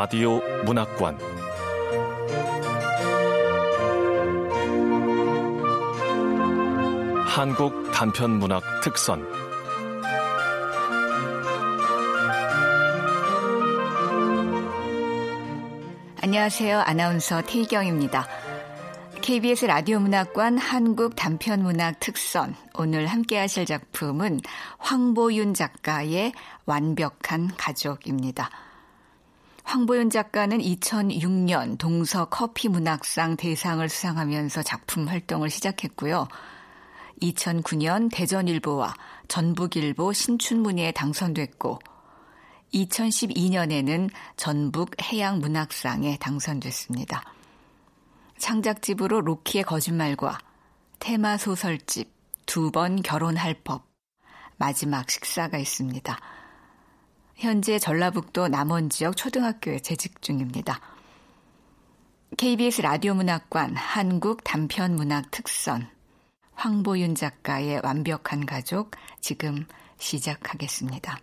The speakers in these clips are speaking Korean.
라디오 문학관 한국 단편 문학 특선 안녕하세요. 아나운서 태희경입니다. KBS 라디오 문학관 한국 단편 문학 특선 오늘 함께 하실 작품은 황보윤 작가의 완벽한 가족입니다. 황보윤 작가는 2006년 동서 커피 문학상 대상을 수상하면서 작품 활동을 시작했고요. 2009년 대전일보와 전북일보 신춘문예에 당선됐고 2012년에는 전북 해양문학상에 당선됐습니다. 창작집으로 로키의 거짓말과 테마 소설집 두 번 결혼할 법 마지막 식사가 있습니다. 현재 전라북도 남원 지역 초등학교에 재직 중입니다. KBS 라디오 문학관 한국 단편 문학 특선 황보윤 작가의 완벽한 가족 지금 시작하겠습니다.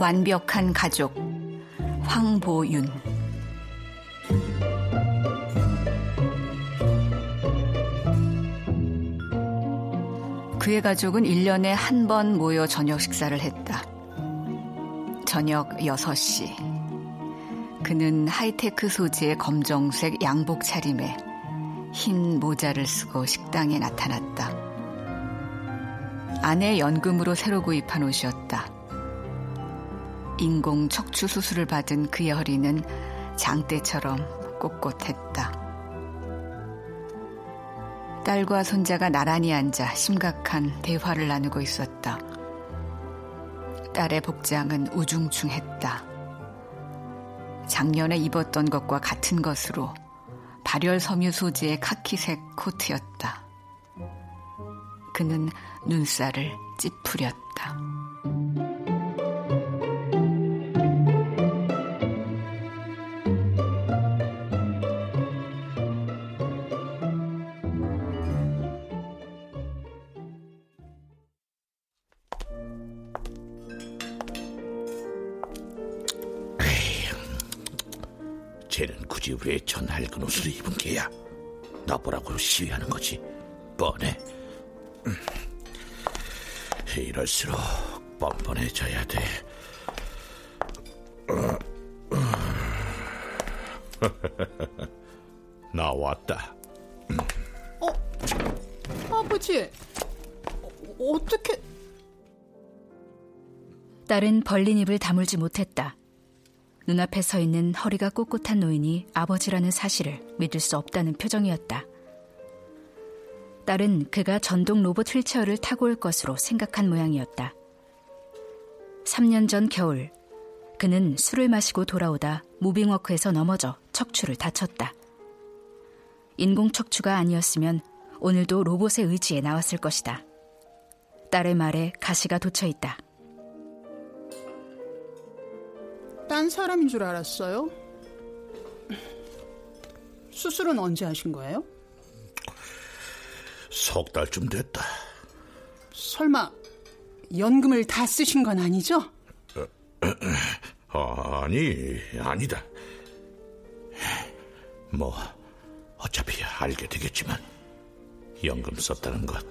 완벽한 가족 황보윤 그의 가족은 1년에 한 번 모여 저녁 식사를 했다. 저녁 6시. 그는 하이테크 소재의 검정색 양복 차림에 흰 모자를 쓰고 식당에 나타났다. 아내 연금으로 새로 구입한 옷이었다. 인공 척추 수술을 받은 그의 허리는 장대처럼 꼿꼿했다. 딸과 손자가 나란히 앉아 심각한 대화를 나누고 있었다. 딸의 복장은 우중충했다. 작년에 입었던 것과 같은 것으로 발열 섬유 소재의 카키색 코트였다. 그는 눈살을 찌푸렸다. 왜 저 낡은 옷을 입은 게야? 나보라고 시위하는 거지. 뻔해. 음. 이럴수록 뻔뻔해져야 돼. 나왔다. 어, 아버지, 어, 어떻게? 딸은 벌린 입을 다물지 못했다. 눈앞에 서 있는 허리가 꼿꼿한 노인이 아버지라는 사실을 믿을 수 없다는 표정이었다. 딸은 그가 전동 로봇 휠체어를 타고 올 것으로 생각한 모양이었다. 3년 전 겨울, 그는 술을 마시고 돌아오다 무빙워크에서 넘어져 척추를 다쳤다. 인공 척추가 아니었으면 오늘도 로봇의 의지에 나왔을 것이다. 딸의 말에 가시가 돋쳐 있다. 딴 사람인 줄 알았어요? 수술은 언제 하신 거예요? 석 달쯤 됐다. 설마 연금을 다 쓰신 건 아니죠? 아니, 아니다. 뭐 어차피 알게 되겠지만 연금 썼다는 것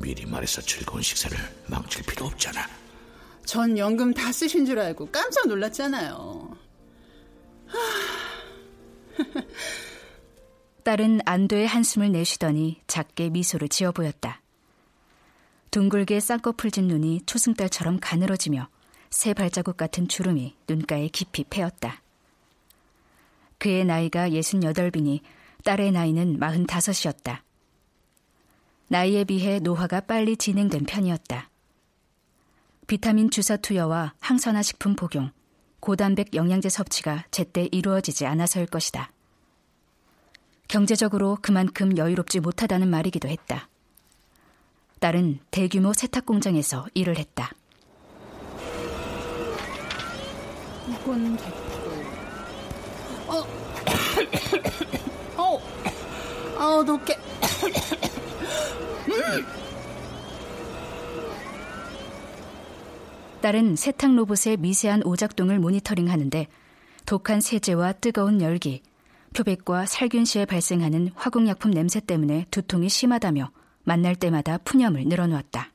미리 말해서 즐거운 식사를 망칠 필요 없잖아. 전 연금 다 쓰신 줄 알고 깜짝 놀랐잖아요. 딸은 안도의 한숨을 내쉬더니 작게 미소를 지어 보였다. 둥글게 쌍꺼풀 진 눈이 초승달처럼 가늘어지며 새 발자국 같은 주름이 눈가에 깊이 패였다. 그의 나이가 68이니 딸의 나이는 45이었다. 나이에 비해 노화가 빨리 진행된 편이었다. 비타민 주사 투여와 항산화 식품 복용, 고단백 영양제 섭취가 제때 이루어지지 않아서일 것이다. 경제적으로 그만큼 여유롭지 못하다는 말이기도 했다. 딸은 대규모 세탁 공장에서 일을 했다. 이건 됐고. 어, 어, 아우 독해. 딸은 세탁 로봇의 미세한 오작동을 모니터링하는데 독한 세제와 뜨거운 열기, 표백과 살균 시에 발생하는 화공약품 냄새 때문에 두통이 심하다며 만날 때마다 푸념을 늘어놓았다.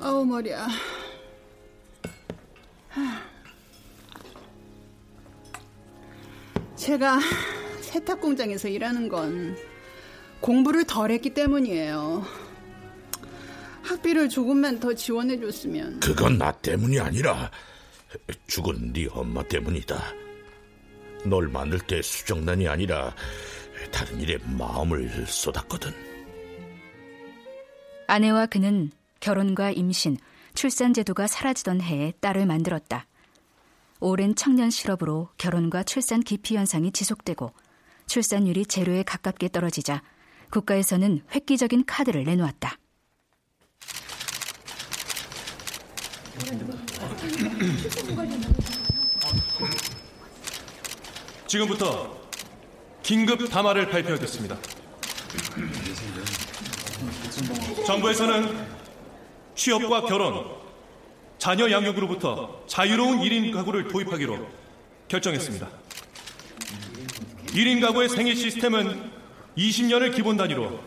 아우 머리야. 제가 세탁 공장에서 일하는 건 공부를 덜 했기 때문이에요. 학비를 조금만 더 지원해 줬으면. 그건 나 때문이 아니라 죽은 네 엄마 때문이다. 널 만들 때 수정란이 아니라 다른 일에 마음을 쏟았거든. 아내와 그는 결혼과 임신, 출산 제도가 사라지던 해에 딸을 만들었다. 오랜 청년 실업으로 결혼과 출산 기피 현상이 지속되고 출산율이 제로에 가깝게 떨어지자 국가에서는 획기적인 카드를 내놓았다. 지금부터 긴급 담화를 발표하겠습니다. 정부에서는 취업과 결혼, 자녀 양육으로부터 자유로운 1인 가구를 도입하기로 결정했습니다. 1인 가구의 생애 시스템은 20년을 기본 단위로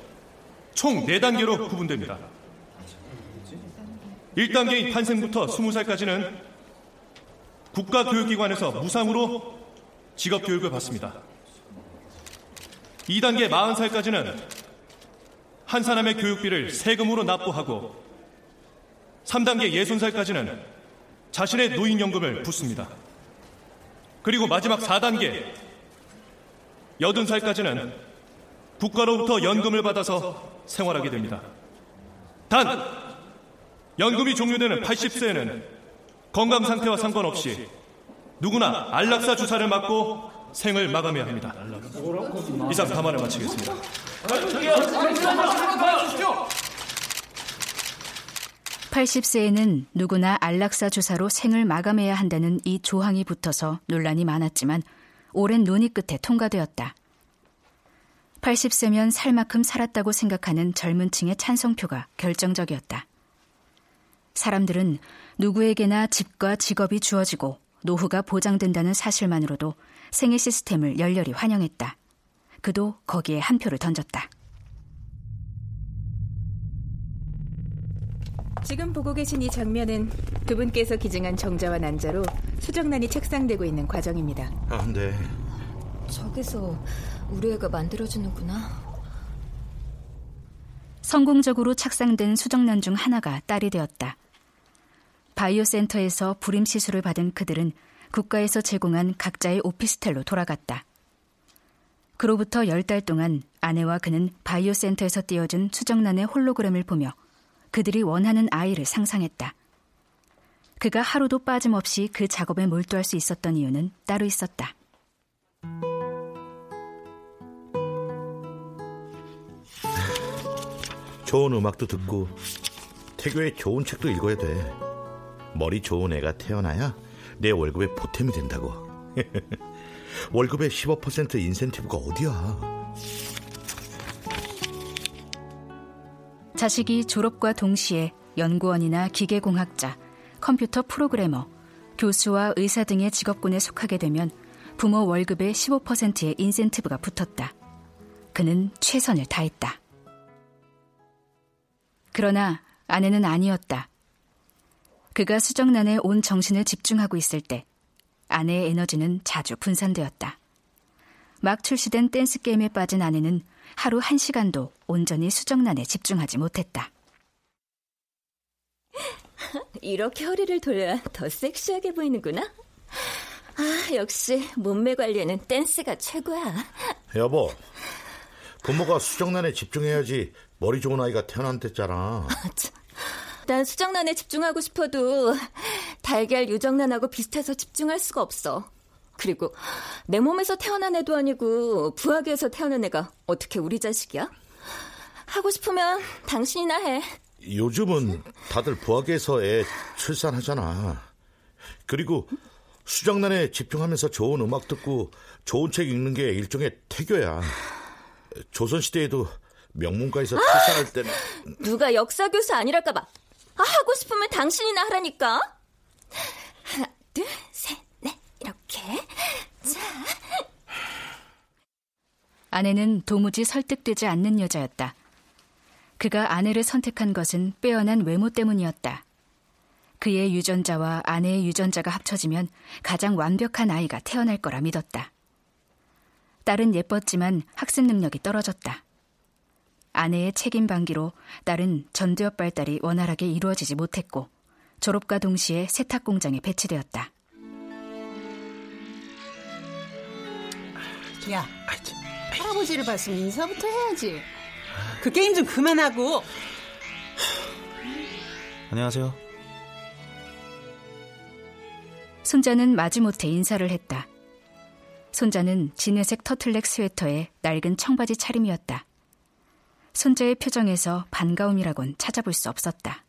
총 4단계로 구분됩니다. 1단계인 탄생부터 20살까지는 국가교육기관에서 무상으로 직업교육을 받습니다. 2단계 40살까지는 한 사람의 교육비를 세금으로 납부하고 3단계 60살까지는 자신의 노인연금을 붓습니다. 그리고 마지막 4단계 80살까지는 국가로부터 연금을 받아서 생활하게 됩니다. 단, 연금이 종료되는 80세에는 건강 상태와 상관없이 누구나 안락사 주사를 맞고 생을 마감해야 합니다. 이상 담화를 마치겠습니다. 80세에는 누구나 안락사 주사로 생을 마감해야 한다는 이 조항이 붙어서 논란이 많았지만 오랜 논의 끝에 통과되었다. 80세면 살 만큼 살았다고 생각하는 젊은 층의 찬성표가 결정적이었다. 사람들은 누구에게나 집과 직업이 주어지고 노후가 보장된다는 사실만으로도 생애 시스템을 열렬히 환영했다. 그도 거기에 한 표를 던졌다. 지금 보고 계신 이 장면은 두 분께서 기증한 정자와 난자로 수정란이 책상되고 있는 과정입니다. 아, 네. 저기서 우리 애가 만들어주는구나. 성공적으로 착상된 수정란 중 하나가 딸이 되었다. 바이오 센터에서 불임 시술을 받은 그들은 국가에서 제공한 각자의 오피스텔로 돌아갔다. 그로부터 열 달 동안 아내와 그는 바이오 센터에서 띄워준 수정란의 홀로그램을 보며 그들이 원하는 아이를 상상했다. 그가 하루도 빠짐없이 그 작업에 몰두할 수 있었던 이유는 따로 있었다. 좋은 음악도 듣고 태교에 좋은 책도 읽어야 돼. 머리 좋은 애가 태어나야 내 월급에 보탬이 된다고. 월급의 15% 인센티브가 어디야? 자식이 졸업과 동시에 연구원이나 기계공학자, 컴퓨터 프로그래머, 교수와 의사 등의 직업군에 속하게 되면 부모 월급의 15%의 인센티브가 붙었다. 그는 최선을 다했다. 그러나 아내는 아니었다. 그가 수정란에 온 정신을 집중하고 있을 때 아내의 에너지는 자주 분산되었다. 막 출시된 댄스 게임에 빠진 아내는 하루 한 시간도 온전히 수정란에 집중하지 못했다. 이렇게 허리를 돌려야 더 섹시하게 보이는구나. 아, 역시 몸매 관리에는 댄스가 최고야. 여보, 부모가 수정란에 집중해야지 머리 좋은 아이가 태어난댔잖아. 난 수정란에 집중하고 싶어도 달걀 유정란하고 비슷해서 집중할 수가 없어. 그리고 내 몸에서 태어난 애도 아니고 부하계에서 태어난 애가 어떻게 우리 자식이야? 하고 싶으면 당신이나 해. 요즘은 다들 부하계에서 애 출산하잖아. 그리고 수정란에 집중하면서 좋은 음악 듣고 좋은 책 읽는 게 일종의 태교야. 조선시대에도 명문가에서 출산할 때는 누가 역사 교수 아니랄까 봐 아, 하고 싶으면 당신이나 하라니까. 하나, 둘, 셋, 넷 이렇게. 자. 아내는 도무지 설득되지 않는 여자였다. 그가 아내를 선택한 것은 빼어난 외모 때문이었다. 그의 유전자와 아내의 유전자가 합쳐지면 가장 완벽한 아이가 태어날 거라 믿었다. 딸은 예뻤지만 학습 능력이 떨어졌다. 아내의 책임 방기로 딸은 전두엽 발달이 원활하게 이루어지지 못했고 졸업과 동시에 세탁 공장에 배치되었다. 야, 할아버지를 봤으면 인사부터 해야지. 그 게임 좀 그만하고. 안녕하세요. 손자는 마지못해 인사를 했다. 손자는 진회색 터틀넥 스웨터에 낡은 청바지 차림이었다. 손자의 표정에서 반가움이라곤 찾아볼 수 없었다.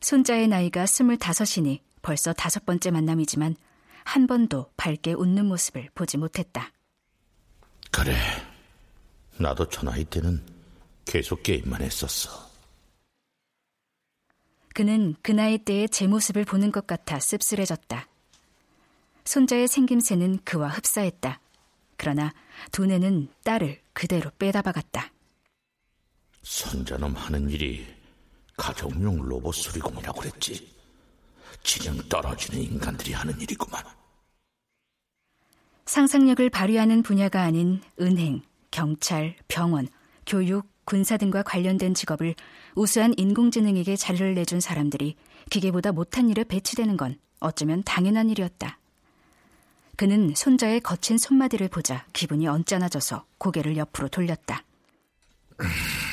손자의 나이가 스물다섯이니 벌써 다섯 번째 만남이지만 한 번도 밝게 웃는 모습을 보지 못했다. 그래. 나도 저 나이 때는 계속 게임만 했었어. 그는 그 나이 때의 제 모습을 보는 것 같아 씁쓸해졌다. 손자의 생김새는 그와 흡사했다. 그러나 두뇌는 딸을 그대로 빼다박았다. 손자놈 하는 일이 가정용 로봇 수리공이라고 그랬지. 지능 떨어지는 인간들이 하는 일이구만. 상상력을 발휘하는 분야가 아닌 은행, 경찰, 병원, 교육, 군사 등과 관련된 직업을 우수한 인공지능에게 자료를 내준 사람들이 기계보다 못한 일에 배치되는 건 어쩌면 당연한 일이었다. 그는 손자의 거친 손마디를 보자 기분이 언짢아져서 고개를 옆으로 돌렸다.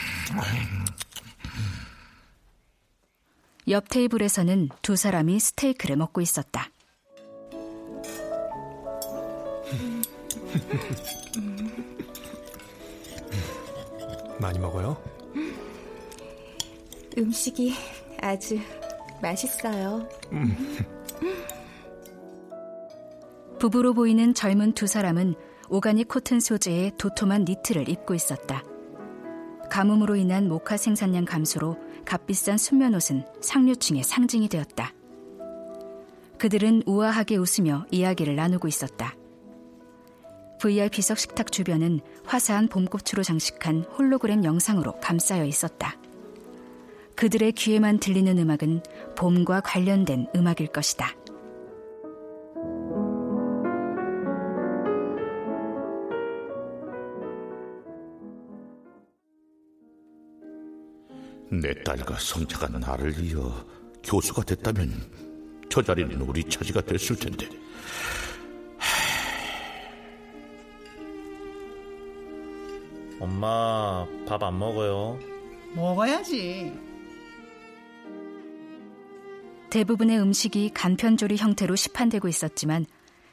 옆 테이블에서는 두 사람이 스테이크를 먹고 있었다. 많이 먹어요? 음식이 아주 맛있어요. 부부로 보이는 젊은 두 사람은 오가닉 코튼 소재의 도톰한 니트를 입고 있었다. 가뭄으로 인한 모카 생산량 감소로 값비싼 순면옷은 상류층의 상징이 되었다. 그들은 우아하게 웃으며 이야기를 나누고 있었다. VIP석 식탁 주변은 화사한 봄꽃으로 장식한 홀로그램 영상으로 감싸여 있었다. 그들의 귀에만 들리는 음악은 봄과 관련된 음악일 것이다. 내 딸과 손자가 나를 이어 교수가 됐다면 저 자리는 우리 차지가 됐을 텐데. 엄마, 밥 안 먹어요. 먹어야지. 대부분의 음식이 간편조리 형태로 시판되고 있었지만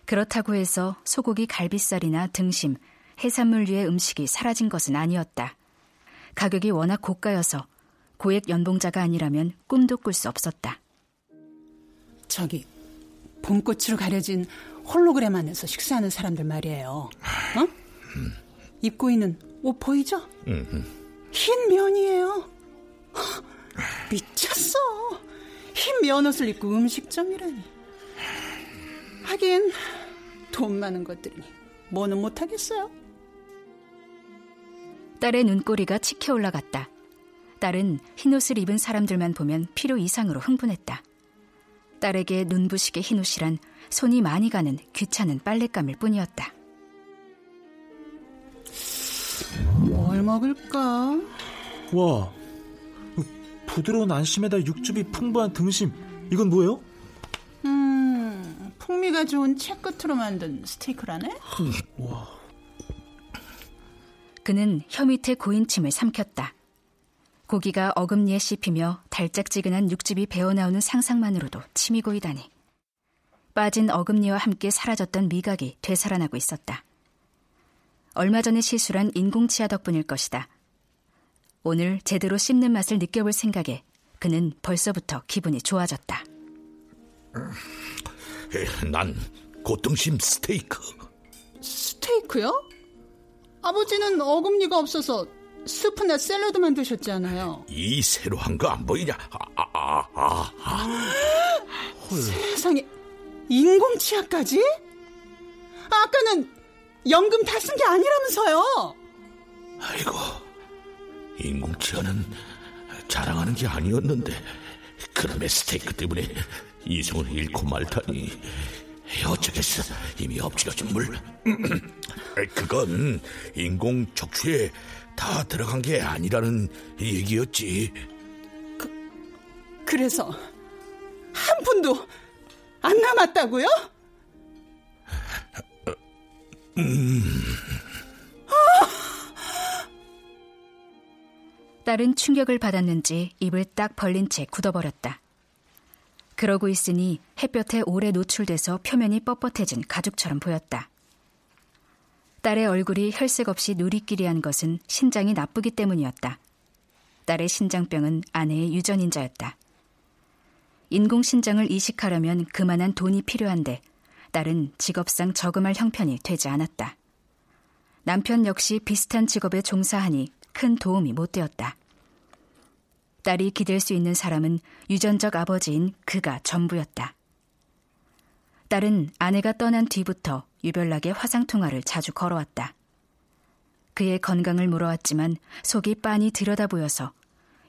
그렇다고 해서 소고기 갈비살이나 등심, 해산물류의 음식이 사라진 것은 아니었다. 가격이 워낙 고가여서 고액 연봉자가 아니라면 꿈도 꿀 수 없었다. 저기 봄꽃으로 가려진 홀로그램 안에서 식사하는 사람들 말이에요. 어? 입고 있는 옷 보이죠? 흰 면이에요. 미쳤어. 흰 면옷을 입고 음식점이라니. 하긴 돈 많은 것들이니 뭐는 못하겠어요. 딸의 눈꼬리가 치켜 올라갔다. 딸은 흰옷을 입은 사람들만 보면 필요 이상으로 흥분했다. 딸에게 눈부시게 흰옷이란 손이 많이 가는 귀찮은 빨랫감일 뿐이었다. 뭘 먹을까? 와, 부드러운 안심에다 육즙이 풍부한 등심. 이건 뭐예요? 음, 풍미가 좋은 채 끝으로 만든 스테이크라네? 와. 그는 혀 밑에 고인 침을 삼켰다. 고기가 어금니에 씹히며 달짝지근한 육즙이 배어나오는 상상만으로도 침이 고이다니. 빠진 어금니와 함께 사라졌던 미각이 되살아나고 있었다. 얼마 전에 실수한 인공치아 덕분일 것이다. 오늘 제대로 씹는 맛을 느껴볼 생각에 그는 벌써부터 기분이 좋아졌다. 난 고등심 스테이크. 스테이크요? 아버지는 어금니가 없어서 수프나 샐러드 만 드셨잖아요. 이 새로 한 거 안 보이냐? 아, 아, 아, 아. 세상에 인공치아까지? 아까는 연금 다 쓴 게 아니라면서요. 아이고, 인공치아는 자랑하는 게 아니었는데 그놈의 스테이크 때문에 이성을 잃고 말다니 어쩌겠어 이미 엎질러진 물 그건 인공 척추에 다 들어간 게 아니라는 얘기였지 그, 그래서 한 푼도 안 남았다고요? 음... 딸은 충격을 받았는지 입을 딱 벌린 채 굳어버렸다. 그러고 있으니 햇볕에 오래 노출돼서 표면이 뻣뻣해진 가죽처럼 보였다. 딸의 얼굴이 혈색 없이 누리끼리한 것은 신장이 나쁘기 때문이었다. 딸의 신장병은 아내의 유전인자였다. 인공신장을 이식하려면 그만한 돈이 필요한데 딸은 직업상 저금할 형편이 되지 않았다. 남편 역시 비슷한 직업에 종사하니 큰 도움이 못 되었다. 딸이 기댈 수 있는 사람은 유전적 아버지인 그가 전부였다. 딸은 아내가 떠난 뒤부터 유별나게 화상통화를 자주 걸어왔다. 그의 건강을 물어왔지만 속이 빤히 들여다 보여서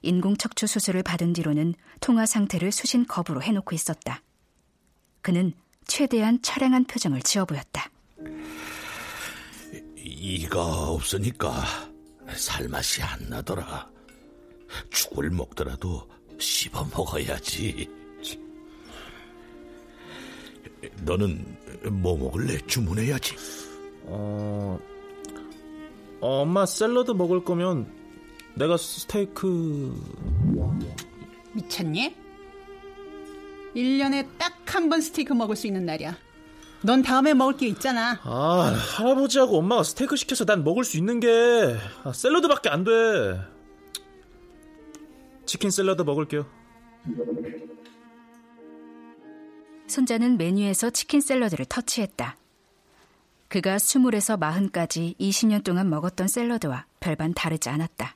인공척추 수술을 받은 뒤로는 통화 상태를 수신 거부로 해놓고 있었다. 그는 최대한 차량한 표정을 지어 보였다. 이가 없으니까 살맛이 안 나더라. 죽을 먹더라도 씹어 먹어야지. 너는 뭐 먹을래? 주문해야지. 어, 어, 엄마 샐러드 먹을 거면 내가 스테이크. 미쳤니? 1년에 딱 한 번 스테이크 먹을 수 있는 날이야. 넌 다음에 먹을 게 있잖아. 아, 할아버지하고 엄마가 스테이크 시켜서 난 먹을 수 있는 게 아, 샐러드밖에 안 돼. 치킨 샐러드 먹을게요. 손자는 메뉴에서 치킨 샐러드를 터치했다. 그가 스물에서 마흔까지 20년 동안 먹었던 샐러드와 별반 다르지 않았다.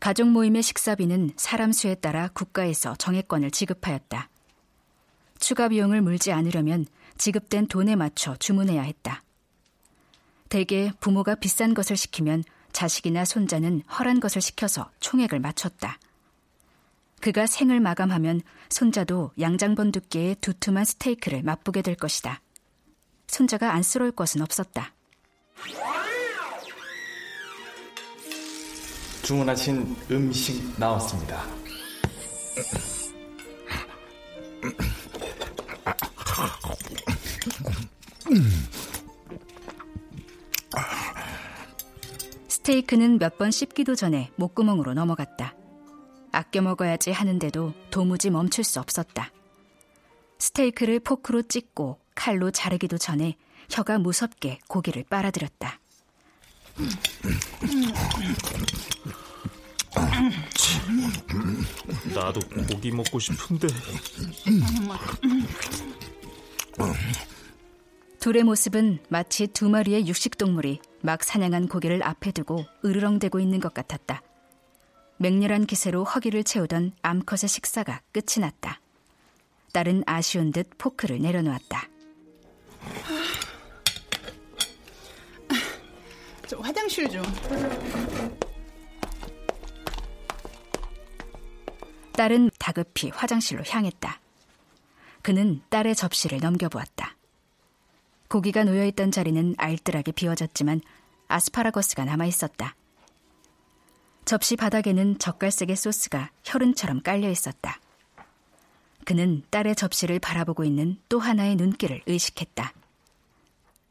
가족 모임의 식사비는 사람 수에 따라 국가에서 정액권을 지급하였다. 추가 비용을 물지 않으려면 지급된 돈에 맞춰 주문해야 했다. 대개 부모가 비싼 것을 시키면 자식이나 손자는 헐한 것을 시켜서 총액을 맞췄다. 그가 생을 마감하면 손자도 양장본 두께의 두툼한 스테이크를 맛보게 될 것이다. 손자가 안쓰러울 것은 없었다. 주문하신 음식 나왔습니다. 스테이크는 몇 번 씹기도 전에 목구멍으로 넘어갔다. 아껴 먹어야지 하는데도 도무지 멈출 수 없었다. 스테이크를 포크로 찍고 칼로 자르기도 전에 혀가 무섭게 고기를 빨아들였다. 나도 고기 먹고 싶은데. 둘의 모습은 마치 두 마리의 육식동물이 막 사냥한 고기를 앞에 두고 으르렁대고 있는 것 같았다. 맹렬한 기세로 허기를 채우던 암컷의 식사가 끝이 났다. 딸은 아쉬운 듯 포크를 내려놓았다. 저 화장실 좀. 딸은 다급히 화장실로 향했다. 그는 딸의 접시를 넘겨보았다. 고기가 놓여있던 자리는 알뜰하게 비워졌지만 아스파라거스가 남아있었다. 접시 바닥에는 젓갈색의 소스가 혈흔처럼 깔려 있었다. 그는 딸의 접시를 바라보고 있는 또 하나의 눈길을 의식했다.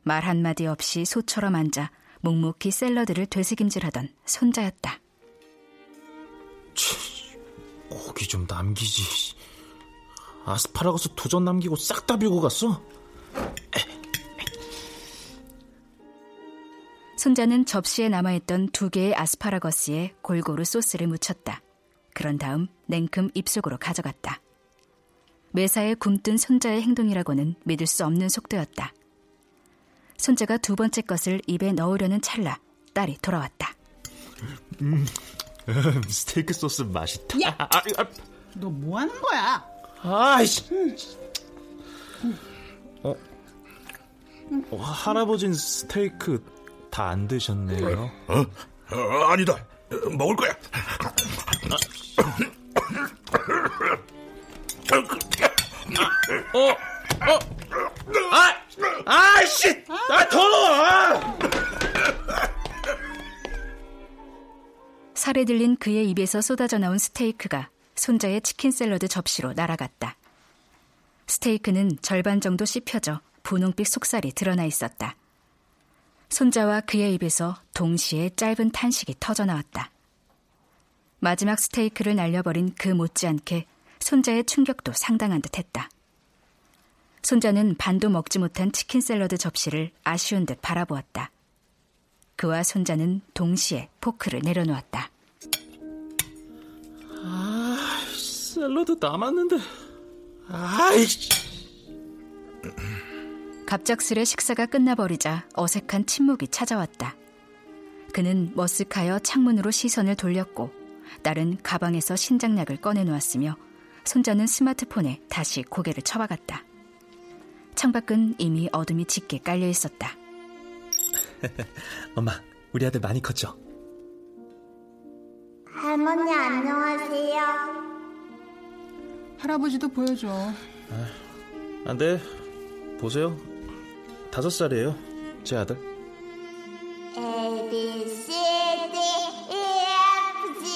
말 한마디 없이 소처럼 앉아 묵묵히 샐러드를 되새김질하던 손자였다. 치, 고기 좀 남기지. 아스파라거스 도전 남기고 싹 다 빌고 갔어? 손자는 접시에 남아있던 두 개의 아스파라거스에 골고루 소스를 묻혔다. 그런 다음 냉큼 입속으로 가져갔다. 매사에 굼뜬 손자의 행동이라고는 믿을 수 없는 속도였다. 손자가 두 번째 것을 입에 넣으려는 찰나 딸이 돌아왔다. 음, 음 스테이크 소스 맛있다. 야, 아, 아, 아. 너뭐 하는 거야? 아이씨. 어, 어, 할아버진 스테이크 다 안 드셨네요. 어? 어? 아니다. 먹을 거야. 어, 어, 아, 아이씨, 아 더러워. 살에 들린 그의 입에서 쏟아져 나온 스테이크가 손자의 치킨 샐러드 접시로 날아갔다. 스테이크는 절반 정도 씹혀져 분홍빛 속살이 드러나 있었다. 손자와 그의 입에서 동시에 짧은 탄식이 터져 나왔다. 마지막 스테이크를 날려버린 그 못지않게 손자의 충격도 상당한 듯 했다. 손자는 반도 먹지 못한 치킨 샐러드 접시를 아쉬운 듯 바라보았다. 그와 손자는 동시에 포크를 내려놓았다. 아, 샐러드 남았는데. 아이씨. 갑작스레 식사가 끝나버리자 어색한 침묵이 찾아왔다. 그는 머쓱하여 창문으로 시선을 돌렸고 딸은 가방에서 신장약을 꺼내놓았으며 손자는 스마트폰에 다시 고개를 쳐박았다. 창밖은 이미 어둠이 짙게 깔려 있었다. 엄마, 우리 아들 많이 컸죠? 할머니 안녕하세요. 할아버지도 보여줘. 아, 안 돼. 보세요. 다섯 살이에요. 제 아들. A, B, C, D, E, F, G.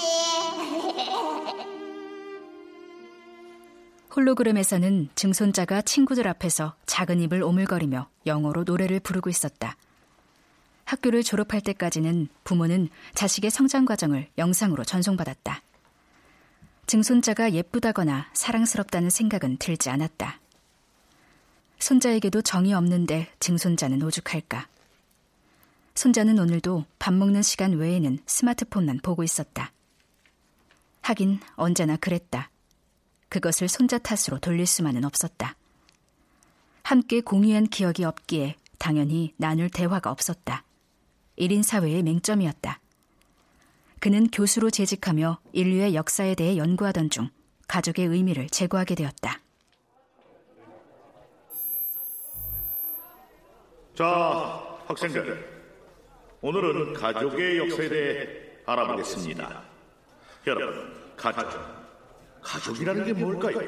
홀로그램에서는 증손자가 친구들 앞에서 작은 입을 오물거리며 영어로 노래를 부르고 있었다. 학교를 졸업할 때까지는 부모는 자식의 성장 과정을 영상으로 전송받았다. 증손자가 예쁘다거나 사랑스럽다는 생각은 들지 않았다. 손자에게도 정이 없는데 증손자는 오죽할까. 손자는 오늘도 밥 먹는 시간 외에는 스마트폰만 보고 있었다. 하긴 언제나 그랬다. 그것을 손자 탓으로 돌릴 수만은 없었다. 함께 공유한 기억이 없기에 당연히 나눌 대화가 없었다. 1인 사회의 맹점이었다. 그는 교수로 재직하며 인류의 역사에 대해 연구하던 중 가족의 의미를 제고하게 되었다. 자, 학생들. 오늘은 가족의 역사에 대해 알아보겠습니다. 여러분, 가족. 가족이라는 게 뭘까요?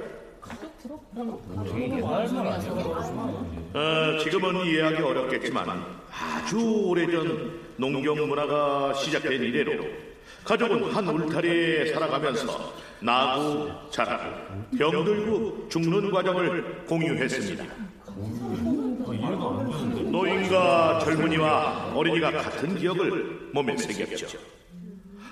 어, 지금은 이해하기 어렵겠지만 아주 오래전 농경 문화가 시작된 이래로 가족은 한 울타리에 살아가면서 나고 자라고 병들고 죽는 과정을 공유했습니다. 노인과 젊은이와 어린이가 같은 기억을 몸에 새겼죠.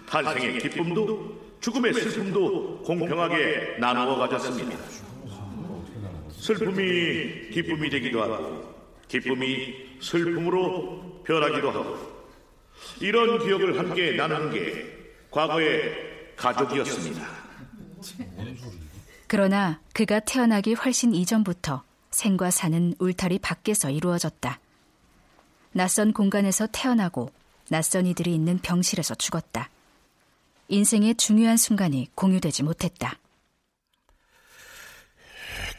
탄생의 기쁨도 죽음의 슬픔도 공평하게 나누어 가졌습니다. 슬픔이 기쁨이 되기도 하고 기쁨이 슬픔으로 변하기도 하고 이런 기억을 함께 나누는 게 과거의 가족이었습니다. 그러나 그가 태어나기 훨씬 이전부터 생과 사는 울타리 밖에서 이루어졌다. 낯선 공간에서 태어나고 낯선 이들이 있는 병실에서 죽었다. 인생의 중요한 순간이 공유되지 못했다.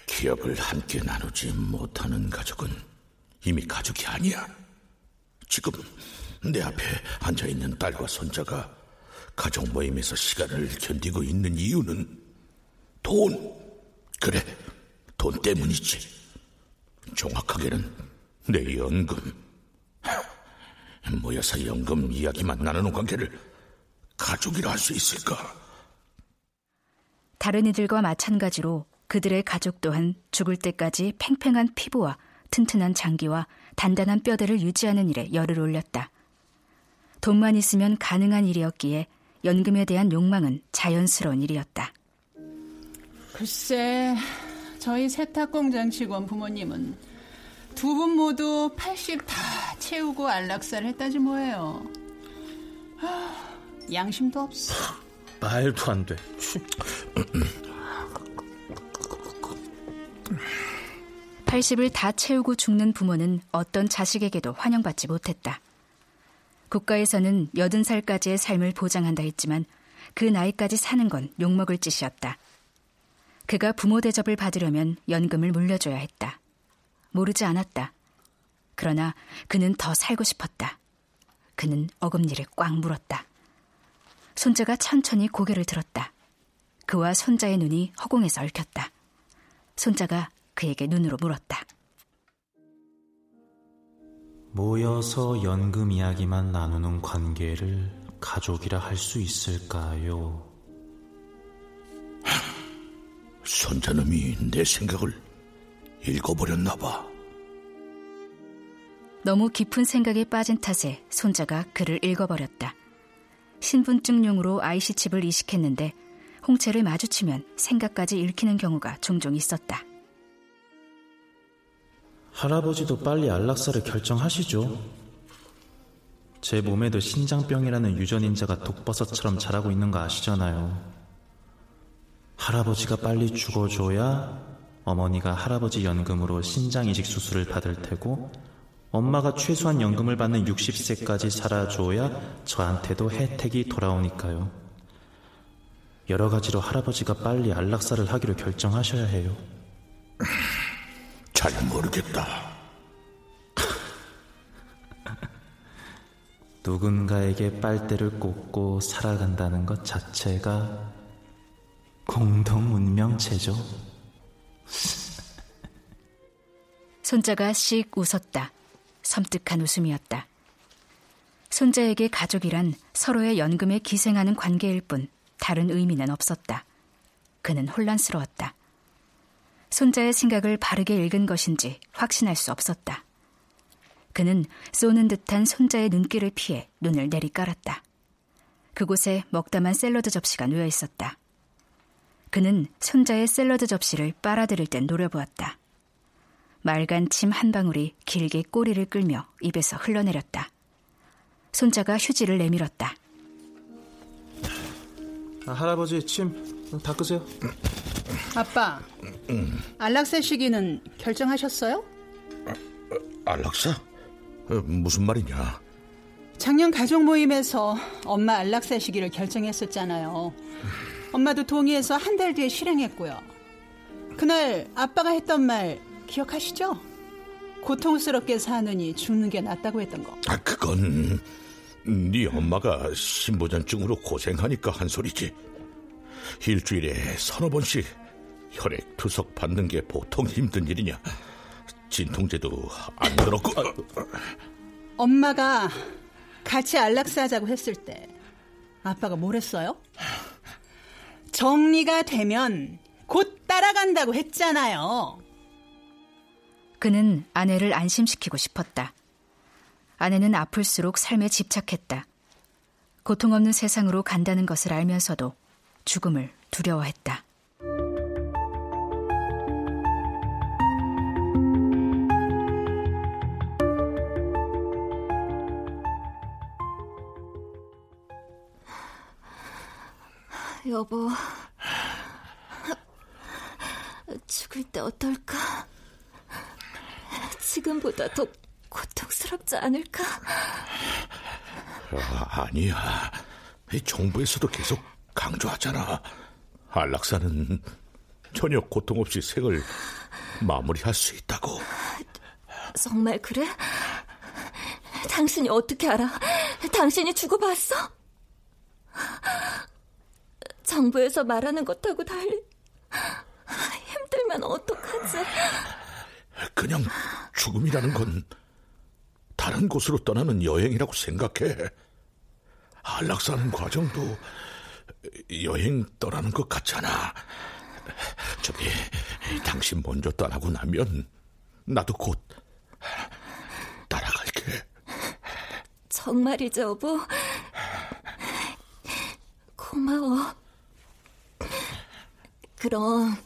기억을 함께 나누지 못하는 가족은 이미 가족이 아니야. 지금 내 앞에 앉아 있는 딸과 손자가 가족 모임에서 시간을 견디고 있는 이유는 돈. 그래, 돈 때문이지. 정확하게는 내 연금. 모여서 연금 이야기만 나누는 관계를 가족이라 할 수 있을까? 다른 이들과 마찬가지로 그들의 가족 또한 죽을 때까지 팽팽한 피부와 튼튼한 장기와 단단한 뼈대를 유지하는 일에 열을 올렸다. 돈만 있으면 가능한 일이었기에 연금에 대한 욕망은 자연스러운 일이었다. 글쎄, 저희 세탁공장 직원 부모님은 두 분 모두 80 다 채우고 안락사를 했다지 뭐예요. 양심도 없어. 말도 안 돼. 80을 다 채우고 죽는 부모는 어떤 자식에게도 환영받지 못했다. 국가에서는 80살까지의 삶을 보장한다 했지만 그 나이까지 사는 건 욕먹을 짓이었다. 그가 부모 대접을 받으려면 연금을 물려줘야 했다. 모르지 않았다. 그러나 그는 더 살고 싶었다. 그는 어금니를 꽉 물었다. 손자가 천천히 고개를 들었다. 그와 손자의 눈이 허공에서 얽혔다. 손자가 그에게 눈으로 물었다. 모여서 연금 이야기만 나누는 관계를 가족이라 할 수 있을까요? 손자놈이 내 생각을 읽어버렸나 봐. 너무 깊은 생각에 빠진 탓에 손자가 글을 읽어버렸다. 신분증용으로 IC 칩을 이식했는데 홍채를 마주치면 생각까지 읽히는 경우가 종종 있었다. 할아버지도 빨리 안락사를 결정하시죠. 제 몸에도 신장병이라는 유전인자가 독버섯처럼 자라고 있는 거 아시잖아요. 할아버지가 빨리 죽어줘야 어머니가 할아버지 연금으로 신장 이식 수술을 받을 테고 엄마가 최소한 연금을 받는 60세까지 살아줘야 저한테도 혜택이 돌아오니까요. 여러 가지로 할아버지가 빨리 안락사를 하기로 결정하셔야 해요. 잘 모르겠다. 누군가에게 빨대를 꽂고 살아간다는 것 자체가 공동 운명체죠. 손자가 씩 웃었다. 섬뜩한 웃음이었다. 손자에게 가족이란 서로의 연금에 기생하는 관계일 뿐 다른 의미는 없었다. 그는 혼란스러웠다. 손자의 생각을 바르게 읽은 것인지 확신할 수 없었다. 그는 쏘는 듯한 손자의 눈길을 피해 눈을 내리깔았다. 그곳에 먹다만 샐러드 접시가 놓여 있었다. 그는 손자의 샐러드 접시를 빨아들일 땐 노려보았다. 맑은 침 한 방울이 길게 꼬리를 끌며 입에서 흘러내렸다. 손자가 휴지를 내밀었다. 아, 할아버지 침 닦으세요. 아빠, 안락사 시기는 결정하셨어요? 안락사? 어, 무슨 말이냐? 작년 가족 모임에서 엄마 안락사 시기를 결정했었잖아요. 엄마도 동의해서 한 달 뒤에 실행했고요. 그날 아빠가 했던 말 기억하시죠? 고통스럽게 사느니 죽는 게 낫다고 했던 거. 아, 그건 네 엄마가 신부전증으로 고생하니까 한 소리지. 일주일에 서너 번씩 혈액 투석 받는 게 보통 힘든 일이냐. 진통제도 안 들었고. 엄마가 같이 안락사 하자고 했을 때 아빠가 뭘 했어요? 정리가 되면 곧 따라간다고 했잖아요. 그는 아내를 안심시키고 싶었다. 아내는 아플수록 삶에 집착했다. 고통 없는 세상으로 간다는 것을 알면서도 죽음을 두려워했다. 여보, 죽을 때 어떨까? 지금보다 더 고통스럽지 않을까? 아, 아니야. 정부에서도 계속 강조하잖아. 안락사는 전혀 고통 없이 생을 마무리할 수 있다고. 정말 그래? 당신이 어떻게 알아? 당신이 죽어봤어? 정부에서 말하는 것하고 달리 힘들면 어떡하지? 그냥 죽음이라는 건 다른 곳으로 떠나는 여행이라고 생각해. 안락사는 과정도 여행 떠나는 것 같잖아. 저기, 당신 먼저 떠나고 나면 나도 곧 따라갈게. 정말이죠, 여보? 고마워. 그럼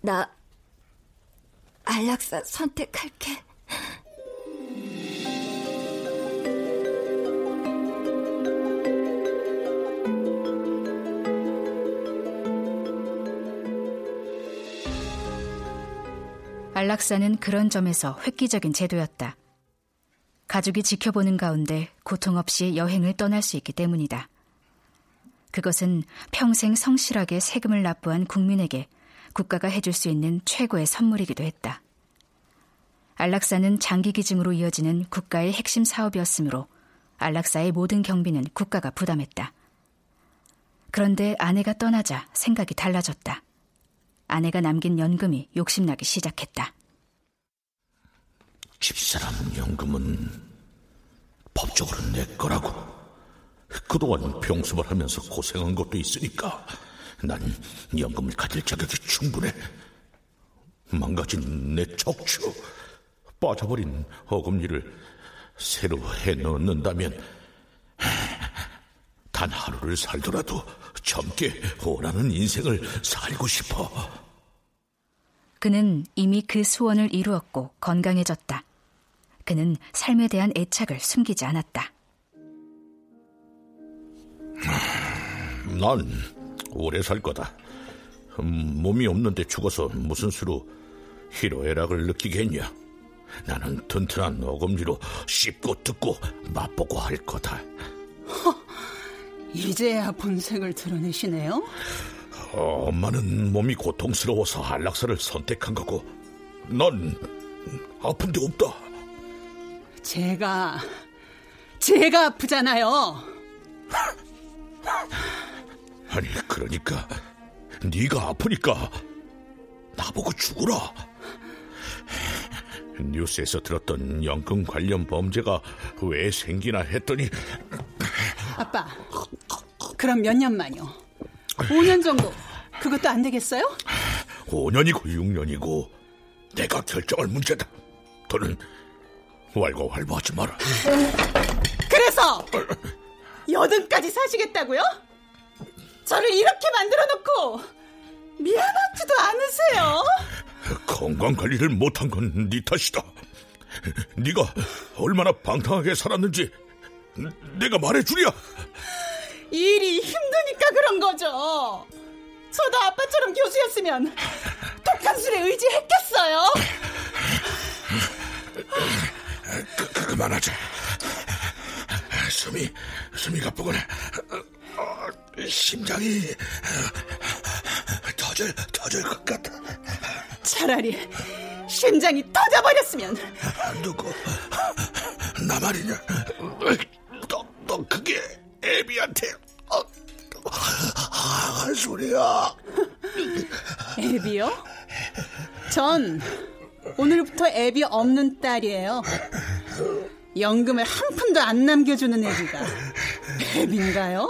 나 안락사 선택할게. 안락사는 그런 점에서 획기적인 제도였다. 가족이 지켜보는 가운데 고통 없이 여행을 떠날 수 있기 때문이다. 그것은 평생 성실하게 세금을 납부한 국민에게 국가가 해줄 수 있는 최고의 선물이기도 했다. 안락사는 장기 기증으로 이어지는 국가의 핵심 사업이었으므로 안락사의 모든 경비는 국가가 부담했다. 그런데 아내가 떠나자 생각이 달라졌다. 아내가 남긴 연금이 욕심나기 시작했다. 집사람 연금은 법적으로 내 거라고. 그동안 병습을 하면서 고생한 것도 있으니까 난 연금을 가질 자격이 충분해. 망가진 내 척추, 빠져버린 어금니를 새로 해넣는다면 단 하루를 살더라도 젊게 원하는 인생을 살고 싶어. 그는 이미 그 소원을 이루었고 건강해졌다. 그는 삶에 대한 애착을 숨기지 않았다. 난 오래 살 거다. 음, 몸이 없는데 죽어서 무슨 수로 희로애락을 느끼겠냐. 나는 튼튼한 어금니로 씹고 뜯고 맛보고 할 거다. 허, 이제야 본색을 드러내시네요. 어, 엄마는 몸이 고통스러워서 안락사를 선택한 거고 난 아픈 데 없다. 제가 제가 아프잖아요. 아니 그러니까. 네가 아프니까. 나보고 죽으라. 뉴스에서 들었던 연금 관련 범죄가 왜 생기나 했더니. 아빠 그럼 몇 년 만요? 5년 정도? 그것도 안 되겠어요? 5년이고 6년이고 내가 결정할 문제다. 더는 왈가왈부하지 마라. 그래서 여든까지 사시겠다고요? 저를 이렇게 만들어 놓고 미안하지도 않으세요? 건강 관리를 못한 건 네 탓이다. 네가 얼마나 방탕하게 살았는지 내가 말해주랴. 일이 힘드니까 그런 거죠. 저도 아빠처럼 교수였으면 독한 술에 의지했겠어요. 그, 그, 그만하자. 숨이 숨이 가쁘구나. 어, 심장이 터질 터질 것 같아. 차라리 심장이 터져버렸으면. 누구 나 말이냐? 너, 너 그게 애비한테 어, 한 소리야. 애비요? 전 오늘부터 애비 없는 딸이에요. 연금을 한 푼도 안 남겨주는 애비가 애비인가요?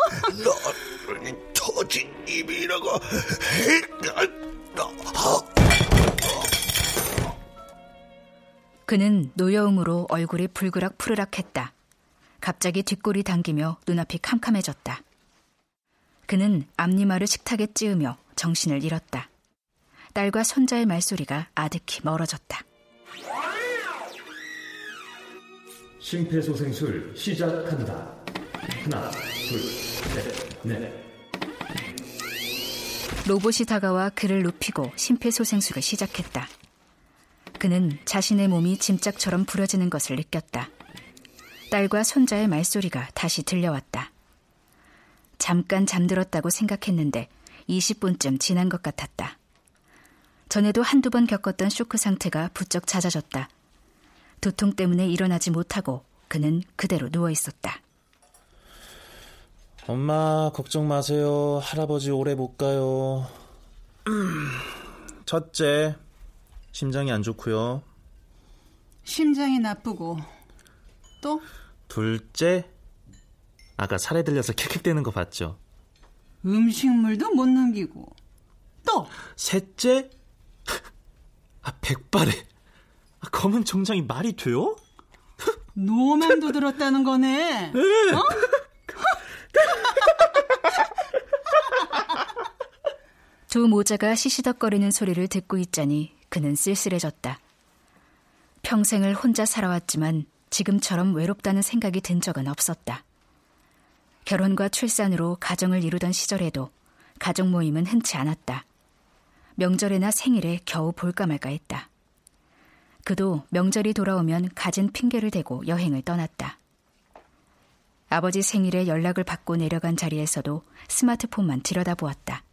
너 터진 입이라고. 그는 노여움으로 얼굴이 불그락 푸르락했다. 갑자기 뒷골이 당기며 눈앞이 캄캄해졌다. 그는 앞니마를 식탁에 찌으며 정신을 잃었다. 딸과 손자의 말소리가 아득히 멀어졌다. 심폐소생술 시작합니다. 하나, 둘, 셋, 넷. 로봇이 다가와 그를 눕히고 심폐소생술을 시작했다. 그는 자신의 몸이 짐짝처럼 부러지는 것을 느꼈다. 딸과 손자의 말소리가 다시 들려왔다. 잠깐 잠들었다고 생각했는데 20분쯤 지난 것 같았다. 전에도 한두 번 겪었던 쇼크 상태가 부쩍 잦아졌다. 두통 때문에 일어나지 못하고 그는 그대로 누워 있었다. 엄마, 걱정 마세요. 할아버지 오래 못 가요. 첫째, 심장이 안 좋고요. 심장이 나쁘고 또? 둘째, 아까 살에 들려서 킥킥대는 거 봤죠? 음식물도 못 남기고 또? 셋째, 아 백발에 아, 검은 정장이 말이 돼요? 노만도 들었다는 거네. 네. 어? 두 모자가 시시덕거리는 소리를 듣고 있자니 그는 쓸쓸해졌다. 평생을 혼자 살아왔지만 지금처럼 외롭다는 생각이 든 적은 없었다. 결혼과 출산으로 가정을 이루던 시절에도 가족 모임은 흔치 않았다. 명절이나 생일에 겨우 볼까 말까 했다. 그도 명절이 돌아오면 가진 핑계를 대고 여행을 떠났다. 아버지 생일에 연락을 받고 내려간 자리에서도 스마트폰만 들여다보았다.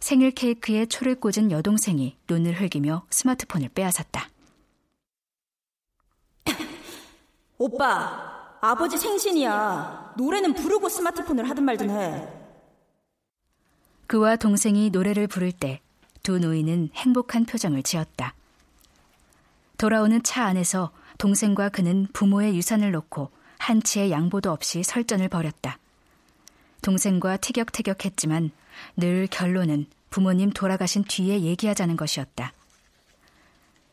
생일 케이크에 초를 꽂은 여동생이 눈을 흘기며 스마트폰을 빼앗았다. 오빠, 아버지 생신이야. 노래는 부르고 스마트폰을 하든 말든 해. 그와 동생이 노래를 부를 때 두 노인은 행복한 표정을 지었다. 돌아오는 차 안에서 동생과 그는 부모의 유산을 놓고 한치의 양보도 없이 설전을 벌였다. 동생과 티격태격했지만 늘 결론은 부모님 돌아가신 뒤에 얘기하자는 것이었다.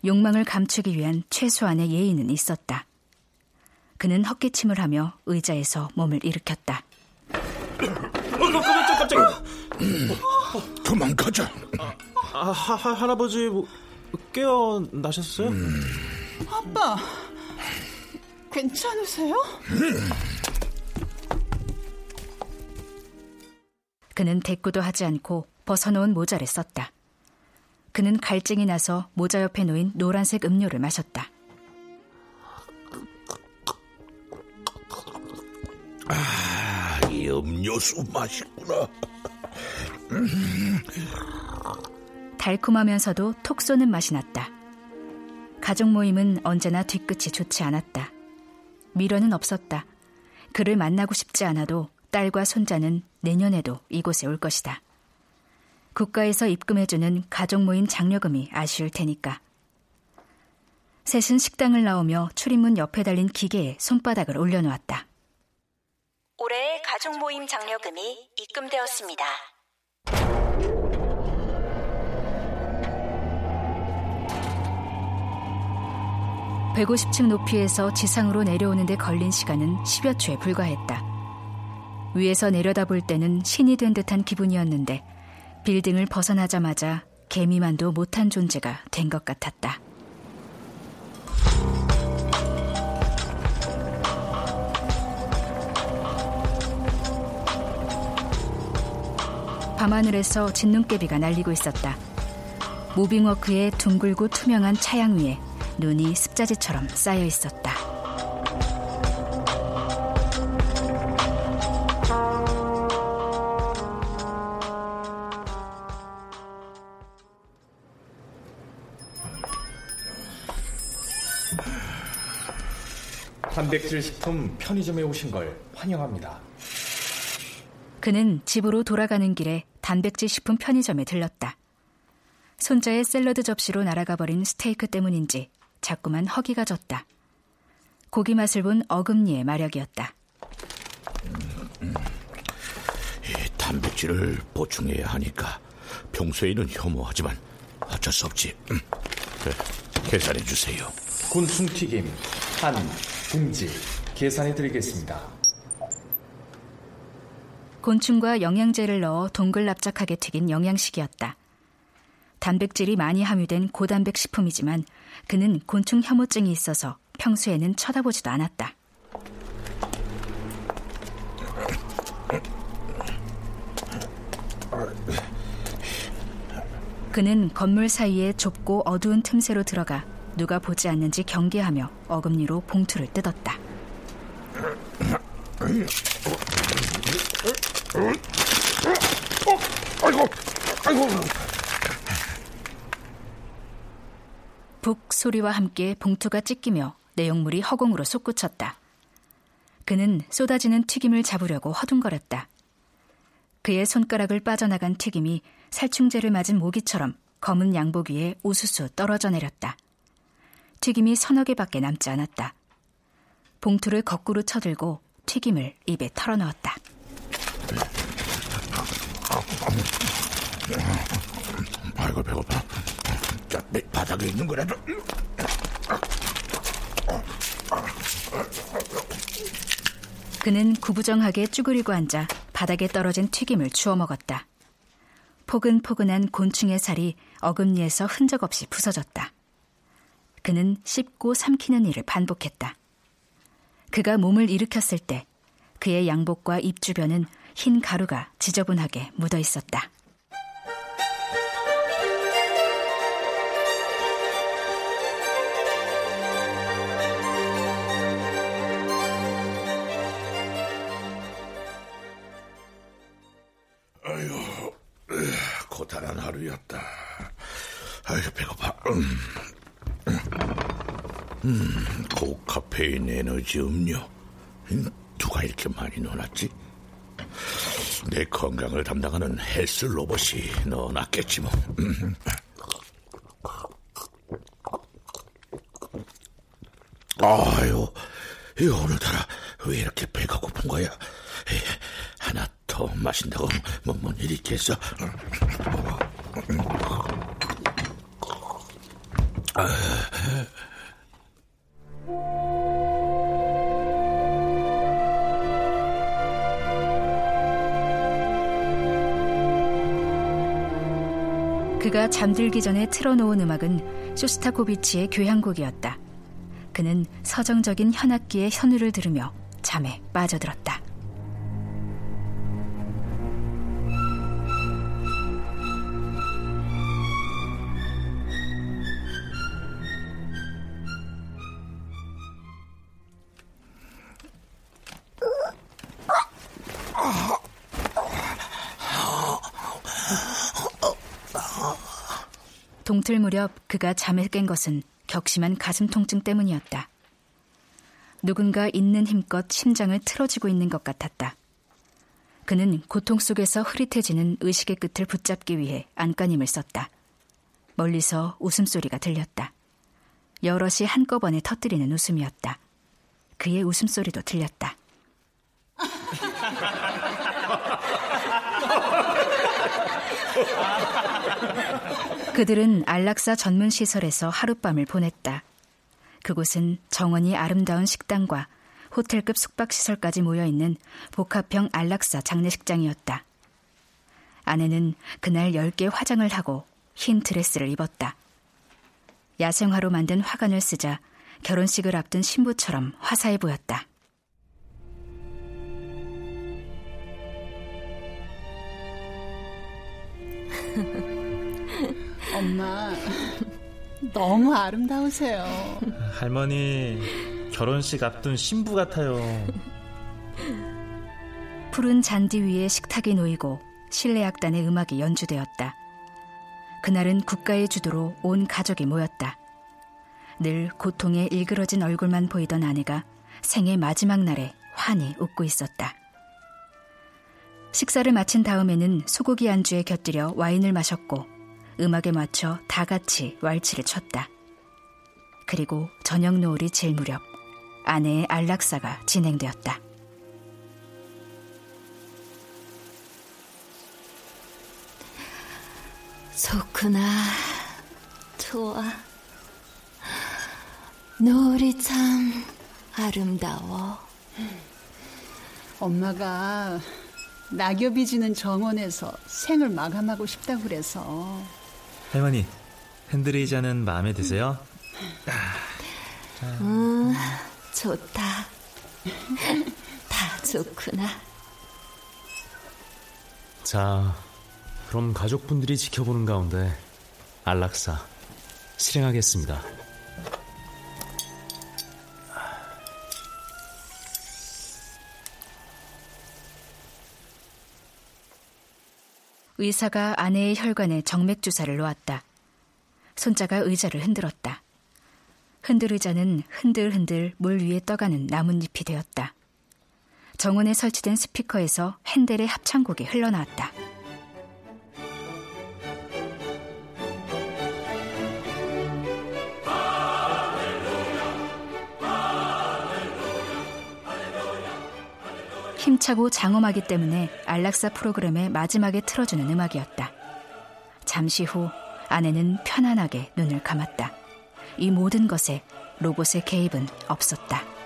욕망을 감추기 위한 최소한의 예의는 있었다. 그는 헛기침을 하며 의자에서 몸을 일으켰다. 어, 깜짝 깜짝. 도망가자. 아, 하, 하, 할아버지 뭐, 깨어나셨어요? 음. 아빠, 괜찮으세요? 그는 대꾸도 하지 않고 벗어놓은 모자를 썼다. 그는 갈증이 나서 모자 옆에 놓인 노란색 음료를 마셨다. 아, 이 음료수 맛있구나. 달콤하면서도 톡 쏘는 맛이 났다. 가족 모임은 언제나 뒤끝이 좋지 않았다. 미련은 없었다. 그를 만나고 싶지 않아도 딸과 손자는 내년에도 이곳에 올 것이다. 국가에서 입금해주는 가족 모임 장려금이 아쉬울 테니까. 셋은 식당을 나오며 출입문 옆에 달린 기계에 손바닥을 올려놓았다. 올해의 가족 모임 장려금이 입금되었습니다. 150층 높이에서 지상으로 내려오는데 걸린 시간은 10여 초에 불과했다. 위에서 내려다볼 때는 신이 된 듯한 기분이었는데 빌딩을 벗어나자마자 개미만도 못한 존재가 된 것 같았다. 밤하늘에서 진눈깨비가 날리고 있었다. 무빙워크의 둥글고 투명한 차양 위에 눈이 습자지처럼 쌓여 있었다. 단백질 식품 편의점에 오신 걸 환영합니다. 그는 집으로 돌아가는 길에 단백질 식품 편의점에 들렀다. 손자의 샐러드 접시로 날아가 버린 스테이크 때문인지 자꾸만 허기가 졌다. 고기 맛을 본 어금니의 마력이었다. 이 단백질을 보충해야 하니까 평소에는 혐오하지만 어쩔 수 없지. 음, 그래, 계산해 주세요. 곤충튀김 한 봉지 계산해 드리겠습니다. 곤충과 영양제를 넣어 동글납작하게 튀긴 영양식이었다. 단백질이 많이 함유된 고단백 식품이지만 그는 곤충 혐오증이 있어서 평소에는 쳐다보지도 않았다. 그는 건물 사이에 좁고 어두운 틈새로 들어가 누가 보지 않는지 경계하며 어금니로 봉투를 뜯었다. 아이고, 아이고. 북 소리와 함께 봉투가 찢기며 내용물이 허공으로 솟구쳤다. 그는 쏟아지는 튀김을 잡으려고 허둥거렸다. 그의 손가락을 빠져나간 튀김이 살충제를 맞은 모기처럼 검은 양복 위에 우수수 떨어져 내렸다. 튀김이 서너 개밖에 남지 않았다. 봉투를 거꾸로 쳐들고 튀김을 입에 털어넣었다. 아이고 배고파. 자, 바닥에 있는 거라도. 그는 구부정하게 쭈그리고 앉아 바닥에 떨어진 튀김을 주워 먹었다. 포근포근한 곤충의 살이 어금니에서 흔적 없이 부서졌다. 그는 씹고 삼키는 일을 반복했다. 그가 몸을 일으켰을 때 그의 양복과 입 주변은 흰 가루가 지저분하게 묻어 있었다. 끓였다. 아이고, 배고파. 음, 음 고카페인 에너지 음료. 음, 누가 이렇게 많이 넣어놨지? 내 건강을 담당하는 헬스 로봇이 넣어놨겠지 뭐. 음. 아유, 이 오늘따라 왜 이렇게 배가 고픈 거야? 더 마신다고 뭐, 뭔 일이 있겠어? 그가 잠들기 전에 틀어놓은 음악은 쇼스타코비치의 교향곡이었다. 그는 서정적인 현악기의 현우를 들으며 잠에 빠져들었다. 무렵 그가 잠에 깬 것은 격심한 가슴 통증 때문이었다. 누군가 있는 힘껏 심장을 틀어지고 있는 것 같았다. 그는 고통 속에서 흐릿해지는 의식의 끝을 붙잡기 위해 안간힘을 썼다. 멀리서 웃음소리가 들렸다. 여럿이 한꺼번에 터뜨리는 웃음이었다. 그의 웃음소리도 들렸다. 그들은 안락사 전문 시설에서 하룻밤을 보냈다. 그곳은 정원이 아름다운 식당과 호텔급 숙박시설까지 모여있는 복합형 안락사 장례식장이었다. 아내는 그날 10개 화장을 하고 흰 드레스를 입었다. 야생화로 만든 화관을 쓰자 결혼식을 앞둔 신부처럼 화사해 보였다. 엄마, 너무 아름다우세요. 할머니, 결혼식 앞둔 신부 같아요. 푸른 잔디 위에 식탁이 놓이고 실내악단의 음악이 연주되었다. 그날은 국가의 주도로 온 가족이 모였다. 늘 고통에 일그러진 얼굴만 보이던 아내가 생의 마지막 날에 환히 웃고 있었다. 식사를 마친 다음에는 소고기 안주에 곁들여 와인을 마셨고 음악에 맞춰 다 같이 왈츠를 췄다. 그리고 저녁 노을이 질 무렵 아내의 안락사가 진행되었다. 좋구나. 좋아. 노을이 참 아름다워. 엄마가 낙엽이 지는 정원에서 생을 마감하고 싶다고 그래서 할머니, 핸드레이자는 마음에 드세요? 음, 좋다. 다 좋구나. 자, 그럼 가족분들이 지켜보는 가운데 안락사 실행하겠습니다. 의사가 아내의 혈관에 정맥 주사를 놓았다. 손자가 의자를 흔들었다. 흔들 의자는 흔들흔들 물 위에 떠가는 나뭇잎이 되었다. 정원에 설치된 스피커에서 핸델의 합창곡이 흘러나왔다. 힘차고 장엄하기 때문에 안락사 프로그램의 마지막에 틀어주는 음악이었다. 잠시 후 아내는 편안하게 눈을 감았다. 이 모든 것에 로봇의 개입은 없었다.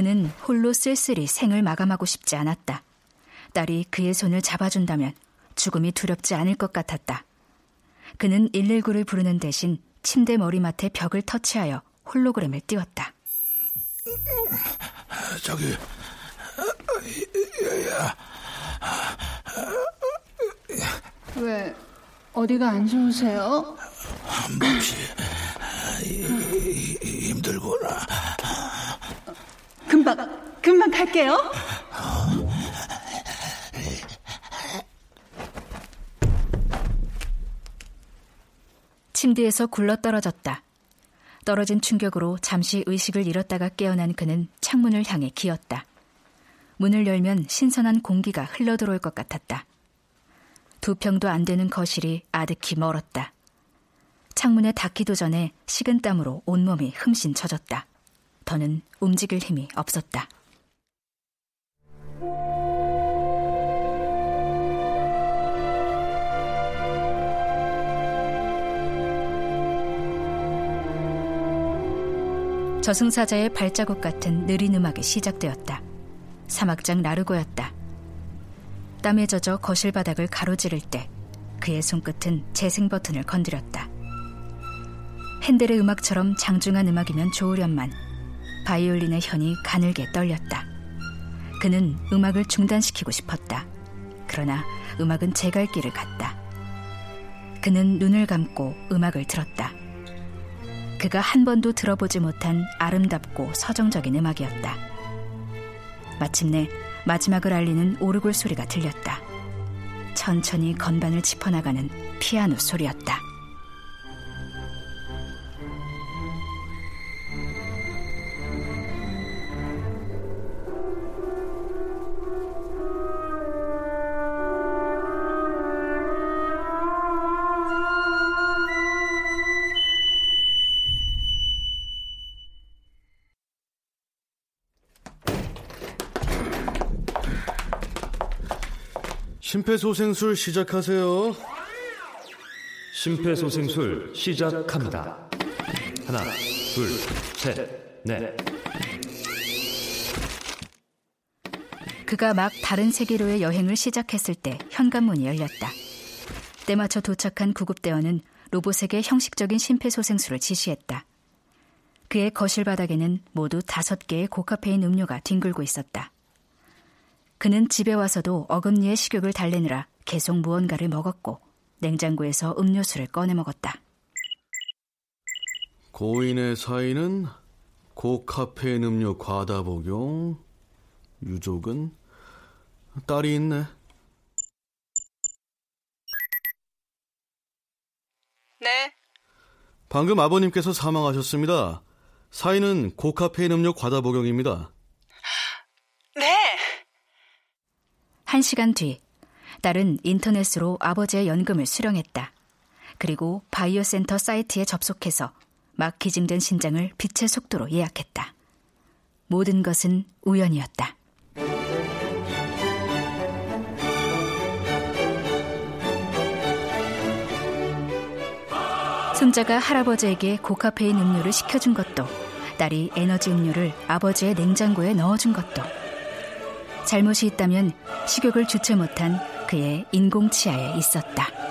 그는 홀로 쓸쓸히 생을 마감하고 싶지 않았다. 딸이 그의 손을 잡아준다면 죽음이 두렵지 않을 것 같았다. 그는 119를 부르는 대신 침대 머리맡에 벽을 터치하여 홀로그램을 띄웠다. 저기, 야, 왜 어디가 안 좋으세요? 몹시 힘들구나. 갈게요. 침대에서 굴러 떨어졌다. 떨어진 충격으로 잠시 의식을 잃었다가 깨어난 그는 창문을 향해 기었다. 문을 열면 신선한 공기가 흘러 들어올 것 같았다. 두 평도 안 되는 거실이 아득히 멀었다. 창문에 닿기도 전에 식은 땀으로 온몸이 흠씬 젖었다. 더는 움직일 힘이 없었다. 저승사자의 발자국 같은 느린 음악이 시작되었다. 사막장 나르고였다. 땀에 젖어 거실 바닥을 가로지를 때 그의 손끝은 재생 버튼을 건드렸다. 핸델의 음악처럼 장중한 음악이면 좋으련만 바이올린의 현이 가늘게 떨렸다. 그는 음악을 중단시키고 싶었다. 그러나 음악은 제 갈 길을 갔다. 그는 눈을 감고 음악을 들었다. 그가 한 번도 들어보지 못한 아름답고 서정적인 음악이었다. 마침내 마지막을 알리는 오르골 소리가 들렸다. 천천히 건반을 짚어나가는 피아노 소리였다. 심폐소생술 시작하세요. 심폐소생술 시작합니다. 하나, 둘, 셋, 넷. 그가 막 다른 세계로의 여행을 시작했을 때 현관문이 열렸다. 때맞춰 도착한 구급대원은 로봇에게 형식적인 심폐소생술을 지시했다. 그의 거실 바닥에는 모두 다섯 개의 고카페인 음료가 뒹굴고 있었다. 그는 집에 와서도 어금니의 식욕을 달래느라 계속 무언가를 먹었고 냉장고에서 음료수를 꺼내 먹었다. 고인의 사인은 고카페인 음료 과다 복용, 유족은 딸이 있네. 네. 방금 아버님께서 사망하셨습니다. 사인은 고카페인 음료 과다 복용입니다. 한 시간 뒤 딸은 인터넷으로 아버지의 연금을 수령했다. 그리고 바이오 센터 사이트에 접속해서 막 기증된 신장을 빛의 속도로 예약했다. 모든 것은 우연이었다. 손자가 할아버지에게 고카페인 음료를 시켜준 것도 딸이 에너지 음료를 아버지의 냉장고에 넣어준 것도 잘못이 있다면 식욕을 주체 못한 그의 인공치아에 있었다.